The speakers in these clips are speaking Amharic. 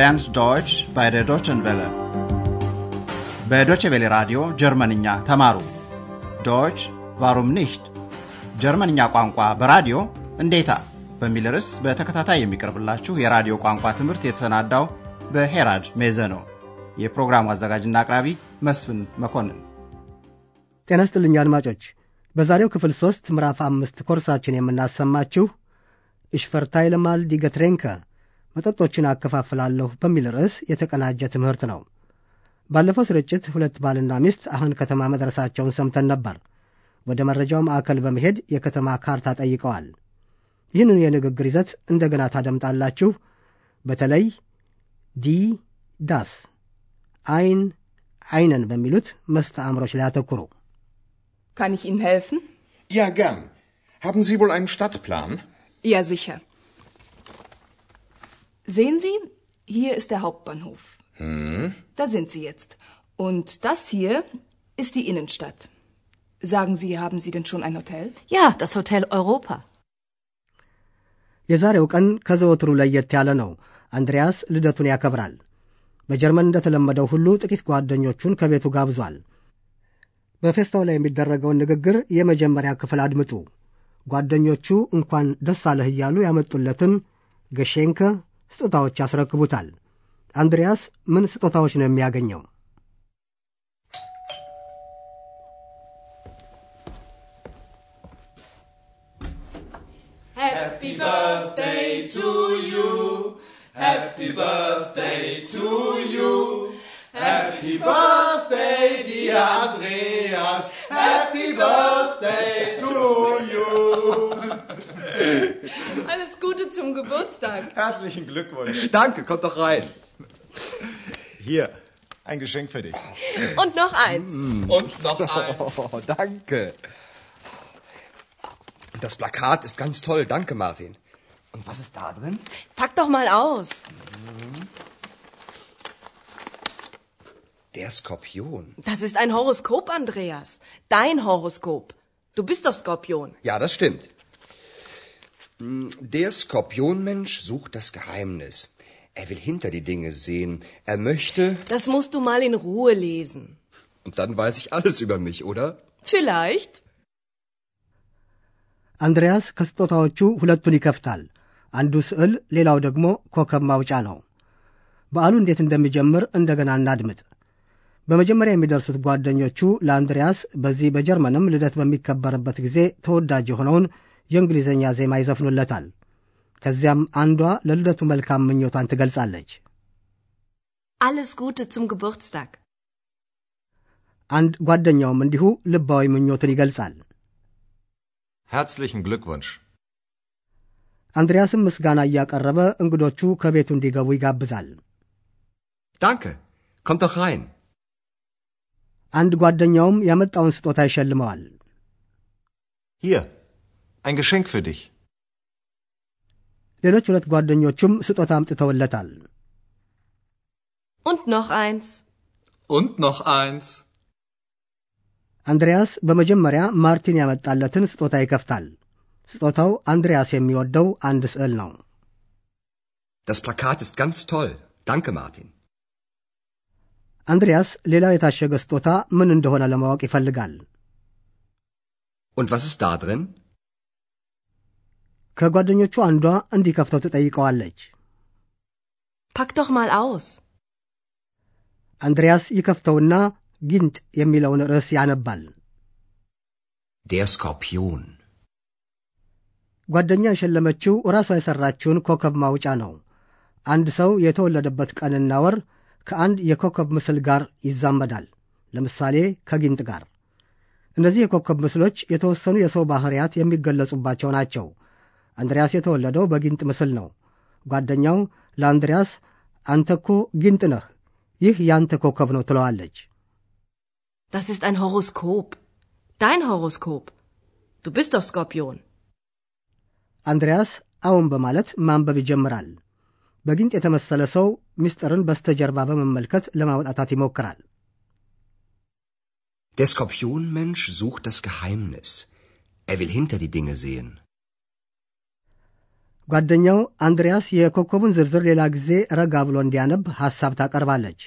lernt Deutsch bei der Deutschen Welle. በዶቼ ቬለ ራዲዮ ጀርመንኛ ተማሩ። Deutsch warum nicht ጀርመንኛ ቋንቋ በራዲዮ እንዴታ በሚል ርዕስ በተከታታይ የሚቀርብላችሁ የራዲዮ ቋንቋ ትምህርት የተሰናዳው በሄራድ ሜዘ ነው። የፕሮግራሙ አዘጋጅና አቅራቢ መስፍን መኮንን። ጤና ይስጥልኝ አድማጮች። በዛሬው ክፍል ሦስት ምዕራፍ አምስት ኮርሳችን የምናሰማችሁ Ich verteile mal die Getränke መጠጦችን አከፋፍላለሁ በሚል ርዕስ የተቀናጀ ትምህርት ነው። ባለፈው ስርጭት ሁለት ባልና ሚስት አሁን ከተማ መድረሳቸውን ሰምተን ነበር። ወደ መረጃው ማዕከል በመሄድ የከተማ ካርታ ጠይቀዋል። ይህንን የንግግር ይዘት እንደገና ታደምጣላችሁ። በተለይ die das፣ ein፣ einen በሚሉት መስተአምሮች ላይ አተኩሩ። Kann ich Ihnen helfen? Ja, gern. Haben Sie wohl einen Stadtplan? Ja, sicher. Sehen Sie, hier ist der Hauptbahnhof. Hm? Da sind Sie jetzt. Und das hier ist die Innenstadt. Sagen Sie, haben Sie denn schon ein Hotel? Ja, das Hotel Europa. የዛሬው ቀን ከዘወትሩ ለየት ያለ ነው። አንድሪያስ ልደቱን ያከብራል። በጀርመን እንደተለመደው ሁሉ ጥቂት ጓደኞቹን ከቤቱ ጋብዟል። በፌስታው ላይ የሚደረገውን ንግግር የመጀመሪያ ክፍል አድምጡ። ጓደኞቹ እንኳን ደስ አለህ እያሉ ያመጡለትን ገሼንከ ስጦታዎች ያስረክቡታል። አንድሪያስ ምን ስጦታዎች ነው የሚያገኘው? Birthday to you. Happy birthday to you. Happy birthday, dear Andreas. Geburtstag. Herzlichen Glückwunsch. Danke, kommt doch rein. Hier, ein Geschenk für dich. Und noch eins. Und noch eins. Oh, danke. Das Plakat ist ganz toll. Danke, Martin. Und was ist da drin? Pack doch mal aus. Der Skorpion. Das ist ein Horoskop, Andreas. Dein Horoskop. Du bist doch Skorpion. Ja, das stimmt. Hm, Der Skorpionmensch sucht das Geheimnis. Er will hinter die Dinge sehen. Er möchte. Das musst du mal in Ruhe lesen. Und dann weiß ich alles über mich, oder? Vielleicht. አንድሪያስ ከስጦታዎቹ ሁለቱን ይከፍታል። አንዱ ስዕል፣ ሌላው ደግሞ ኮከብ ማውጫ ነው። በዓሉ እንዴት እንደሚጀምር እንደገና እናድምጥ። በመጀመሪያ የሚደርሱት ጓደኞቹ ለአንድሪያስ በዚህ በጀርመንም ልደት በሚከበርበት ጊዜ ተወዳጅ የሆነውን የእንግሊዝኛ ዜማ ይዘፍኑለታል። ከዚያም አንዷ ለልደቱ መልካም ምኞቷን ትገልጻለች። Alles Gute zum Geburtstag. አንድ ጓደኛውም እንዲሁ ልባዊ ምኞትን ይገልጻል። Herzlichen Glückwunsch. አንድሪያስም ምስጋና እያቀረበ እንግዶቹ ከቤቱ እንዲገቡ ይጋብዛል። Danke. Kommt doch rein. አንድ ጓደኛውም ያመጣውን ስጦታ ይሸልመዋል። Hier, ein Geschenk für dich. ሌሎች ሁለት ጓደኞቹም ስጦታ አምጥተውለታል። Und noch eins. Und noch eins. አንድሪያስ በመጀመሪያ ማርቲን ያመጣለትን ስጦታ ይከፍታል። ስጦታው አንድሪያስ የሚወደው አንድ ስዕል ነው። Das Plakat ist ganz toll. Danke, Martin. አንድሪያስ ሌላው የታሸገ ስጦታ ምን እንደሆነ ለማወቅ ይፈልጋል። Und was ist da drin? ከጓደኞቹ አንዷ እንዲከፍተው ትጠይቀዋለች። Pack doch mal aus. አንድሪያስ ይከፍተውና ጊንጥ የሚለውን ርዕስ ያነባል። Der Skorpion. ጓደኛ የሸለመችው ራሷ የሠራችውን ኮከብ ማውጫ ነው። አንድ ሰው የተወለደበት ቀንና ወር ከአንድ የኮከብ ምስል ጋር ይዛመዳል። ለምሳሌ ከጊንጥ ጋር። እነዚህ የኮከብ ምስሎች የተወሰኑ የሰው ባሕርያት የሚገለጹባቸው ናቸው። አንድሪያስ የተወለደው በጊንጥ ምስል ነው። ጓደኛው ለአንድሪያስ አንተ እኮ ጊንጥ ነህ፣ ይህ ያንተ ኮከብ ነው ትለዋለች። Das ist ein Horoskop. Dein Horoskop. Du bist doch Skorpion. አንድሪያስ አዎን በማለት ማንበብ ይጀምራል። በጊንጥ የተመሰለ ሰው ምስጢርን በስተጀርባ በመመልከት ለማውጣታት ይሞክራል። Der Skorpionmensch sucht das Geheimnis. Er will hinter die Dinge sehen. ጓደኛው አንድሪያስ የኮከቡን ዝርዝር ሌላ ጊዜ ረጋ ብሎ እንዲያነብ ሐሳብ ታቀርባለች።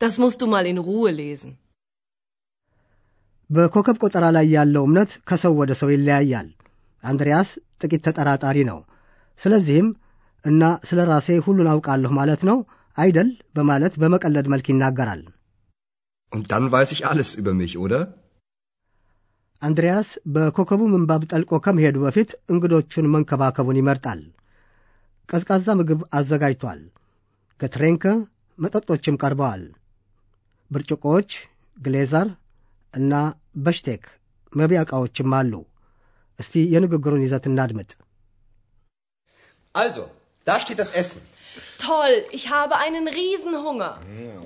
Das musst du mal in Ruhe lesen. በኮከብ ቆጠራ ላይ ያለው እምነት ከሰው ወደ ሰው ይለያያል። አንድሪያስ ጥቂት ተጠራጣሪ ነው። ስለዚህም እና ስለ ራሴ ሁሉን አውቃለሁ ማለት ነው አይደል በማለት በመቀለድ መልክ ይናገራል። Und dann weiß ich alles über mich, oder? አንድሪያስ በኮከቡ ምንባብ ጠልቆ ከመሄዱ በፊት እንግዶቹን መንከባከቡን ይመርጣል። ቀዝቃዛ ምግብ አዘጋጅቷል። ገትሬንከ መጠጦችም ቀርበዋል። ብርጭቆዎች፣ ግሌዘር እና በሽቴክ መቢያ ዕቃዎችም አሉ። እስቲ የንግግሩን ይዘት እናድምጥ። Also, da steht das Essen. Toll, ich habe einen Riesenhunger.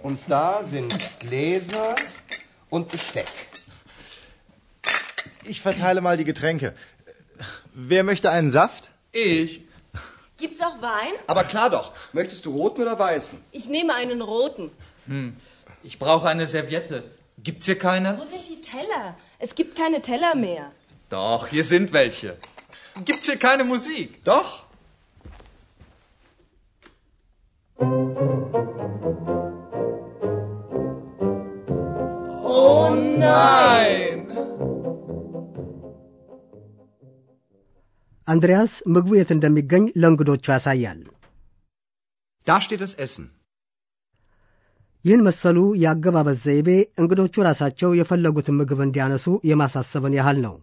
Und da sind Gläser und Besteck. Ich verteile mal die Getränke. Wer möchte einen Saft? Ich. Gibt's auch Wein? Aber klar doch. Möchtest du roten oder weißen? Ich nehme einen roten. Ich brauche eine Serviette. Gibt's hier keine? Wo sind die Teller? Es gibt keine Teller mehr. Doch, hier sind welche. Gibt's hier keine Musik? Doch. Oh nein! አንድሪያስ ምግቡ የት እንደሚገኝ ለእንግዶቹ ያሳያል። Da steht das Essen. ይህን መሰሉ የአገባበዝ ዘይቤ እንግዶቹ ራሳቸው የፈለጉትን ምግብ እንዲያነሱ የማሳሰብን ያህል ነው።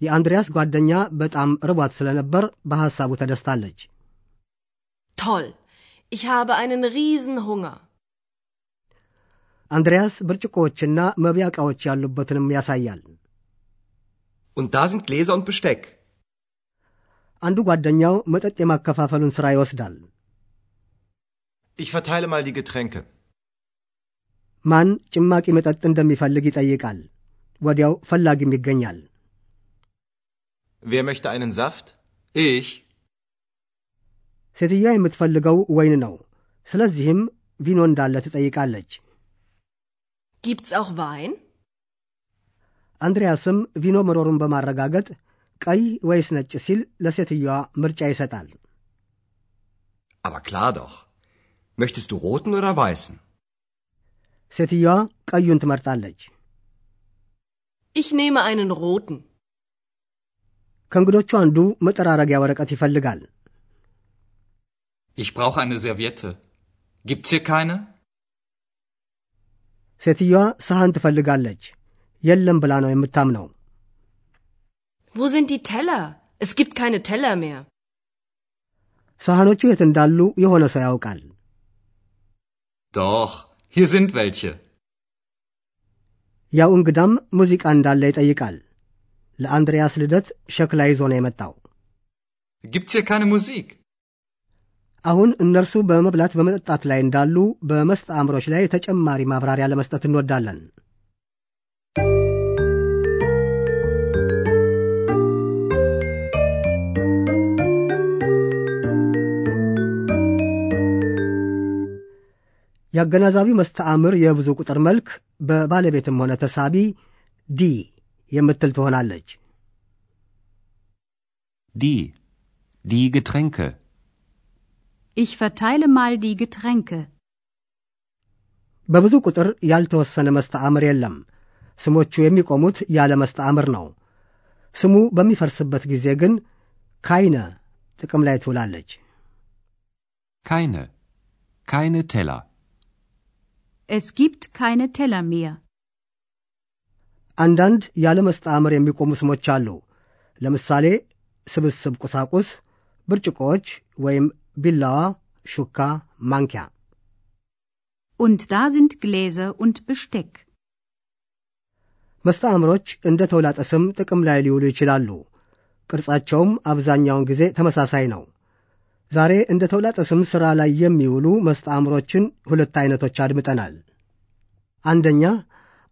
የአንድሪያስ ጓደኛ በጣም ርቧት ስለነበር በሐሳቡ ተደስታለች። Toll, ich habe einen Riesenhunger. አንድሪያስ ብርጭቆዎችና መብያ ዕቃዎች ያሉበትንም ያሳያል። Und da sind Gläser und Besteck. አንዱ ጓደኛው መጠጥ የማከፋፈሉን ሥራ ይወስዳል። Ich verteile mal die Getränke. ማን ጭማቂ መጠጥ እንደሚፈልግ ይጠይቃል። ወዲያው ፈላጊም ይገኛል። Wer möchte einen Saft? Ich. ሴትያ የምትፈልገው ወይን ነው። ስለዚህም ቪኖ እንዳለ ትጠይቃለች። Gibt's auch Wein? አንድሪያስም ቪኖ መኖሩን በማረጋገጥ ቀይ ወይስ ነጭ ሲል ለሴትየዋ ምርጫ ይሰጣል። Aber klar doch. Möchtest du roten oder weißen? ሴትየዋ ቀዩን ትመርጣለች። Ich nehme einen roten. ከእንግዶቹ አንዱ መጠራረጊያ ወረቀት ይፈልጋል። Ich brauche eine Serviette. Gibt's hier keine? ሴትየዋ ሰሃን ትፈልጋለች። የለም ብላ ነው የምታምነው። Wo sind die Teller? Es gibt keine Teller mehr. ሰሃኖቹ የት እንዳሉ የሆነ ሰው ያውቃል። Doch, hier sind welche. ያው እንግዳም ሙዚቃ እንዳለ ይጠይቃል። ለአንድሪያስ ልደት ሸክላ ይዞ ነው የመጣው። Gibt's hier keine Musik? አሁን እነርሱ በመብላት በመጠጣት ላይ እንዳሉ በመስተአምሮች ላይ ተጨማሪ ማብራሪያ ለመስጠት እንወዳለን። የአገናዛቢ መስተአምር የብዙ ቁጥር መልክ በባለቤትም ሆነ ተሳቢ ዲ የምትል ትሆናለች። Die. Die Getränke. Ich verteile mal die Getränke. በብዙ ቁጥር ያልተወሰነ መስተአምር የለም። ስሞቹ የሚቆሙት ያለ መስተአምር ነው። ስሙ በሚፈርስበት ጊዜ ግን ካይነ ጥቅም ላይ ትውላለች። Keine. Keine Teller. Es gibt keine Teller mehr. አንዳንድ ያለ መስተአምር የሚቆሙ ስሞች አሉ። ለምሳሌ ስብስብ ቁሳቁስ፣ ብርጭቆዎች ወይም ቢላዋ፣ ሹካ፣ ማንኪያ። Und da sind Gläser und Besteck. መስተአምሮች እንደ ተውላጠ ስም ጥቅም ላይ ሊውሉ ይችላሉ። ቅርጻቸውም አብዛኛውን ጊዜ ተመሳሳይ ነው። ዛሬ እንደ ተውላጠ ስም ሥራ ላይ የሚውሉ መስተአምሮችን ሁለት አይነቶች አድምጠናል። አንደኛ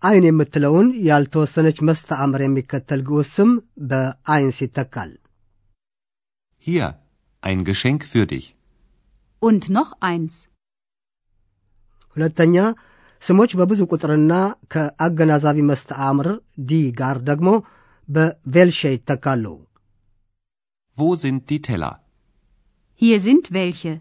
አይን የምትለውን ያልተወሰነች መስተአምር የሚከተል ግዑዝ ስም በአይንስ ይተካል። Hier. Ein Geschenk für dich. Und noch eins. ሁለተኛ ስሞች በብዙ ቁጥርና ከአገናዛቢ መስተአምር ዲ ጋር ደግሞ በቬልሼ ይተካሉ። Wo sind die Teller? Hier sind welche.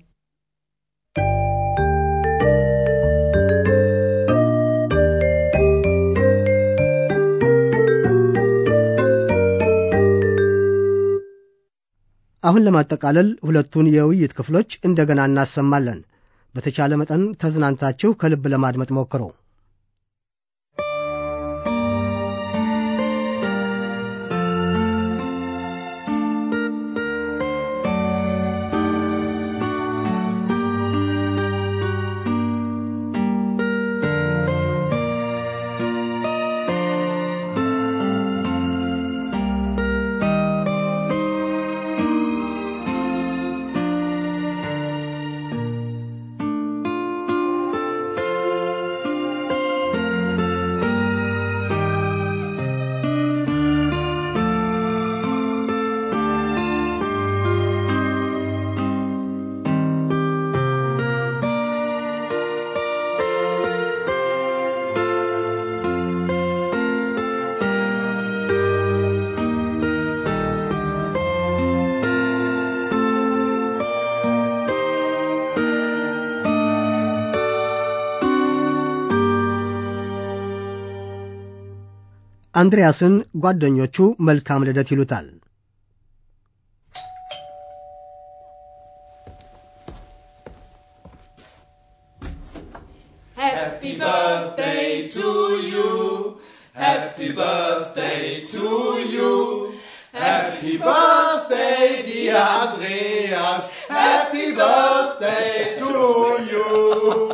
አሁን ለማጠቃለል ሁለቱን የውይይት ክፍሎች እንደገና እናሰማለን። በተቻለ መጠን ተዝናንታችሁ ከልብ ለማድመጥ ሞክሩ። አንድሪያስን ጓደኞቹ መልካም ልደት ይሉታል። Happy birthday to you. Happy birthday to you. Happy birthday, dear Andreas. Happy birthday to you.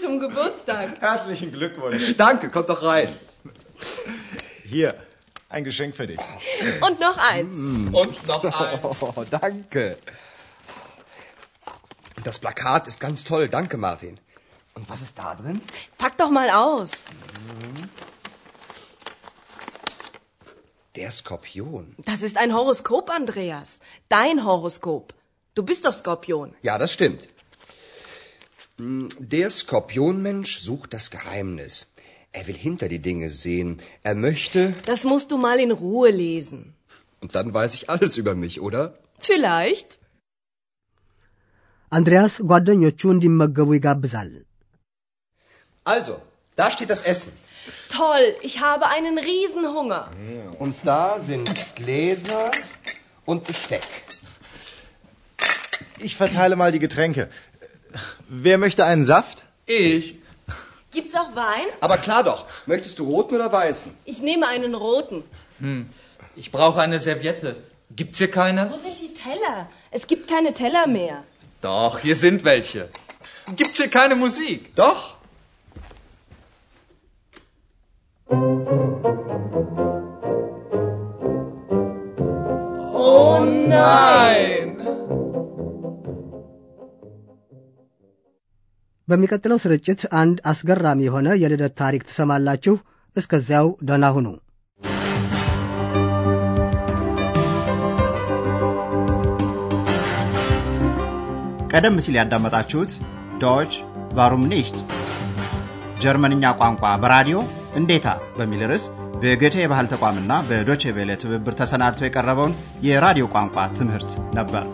Zum Geburtstag. Herzlichen Glückwunsch. Danke, kommt doch rein. Hier, ein Geschenk für dich. Und noch eins. Und noch eins. Oh, danke. Das Plakat ist ganz toll. Danke, Martin. Und was ist da drin? Pack doch mal aus. Der Skorpion. Das ist ein Horoskop, Andreas. Dein Horoskop. Du bist doch Skorpion. Ja, das stimmt. Hm, Der Skorpionmensch sucht das Geheimnis. Er will hinter die Dinge sehen. Er möchte. Das musst du mal in Ruhe lesen. Und dann weiß ich alles über mich, oder? Vielleicht. አንድሪያስ ጓደኞቹ እንዲመገቡ ይጋብዛል። Also, da steht das Essen. Toll, ich habe einen Riesenhunger. Und da sind Gläser und Besteck. Ich verteile mal die Getränke. Wer möchte einen Saft? Ich. Gibt's auch Wein? Aber klar doch. Möchtest du roten oder weißen? Ich nehme einen roten. Ich brauche eine Serviette. Gibt's hier keine? Wo sind die Teller? Es gibt keine Teller mehr. Doch, hier sind welche. Gibt's hier keine Musik? Doch. በሚቀጥለው ስርጭት አንድ አስገራሚ የሆነ የልደት ታሪክ ትሰማላችሁ። እስከዚያው ደህና ሁኑ። ቀደም ሲል ያዳመጣችሁት ዶች ቫሩም ኒሽት ጀርመንኛ ቋንቋ በራዲዮ እንዴታ በሚል ርዕስ በገቴ የባህል ተቋምና በዶቼ ቬለ ትብብር ተሰናድቶ የቀረበውን የራዲዮ ቋንቋ ትምህርት ነበር።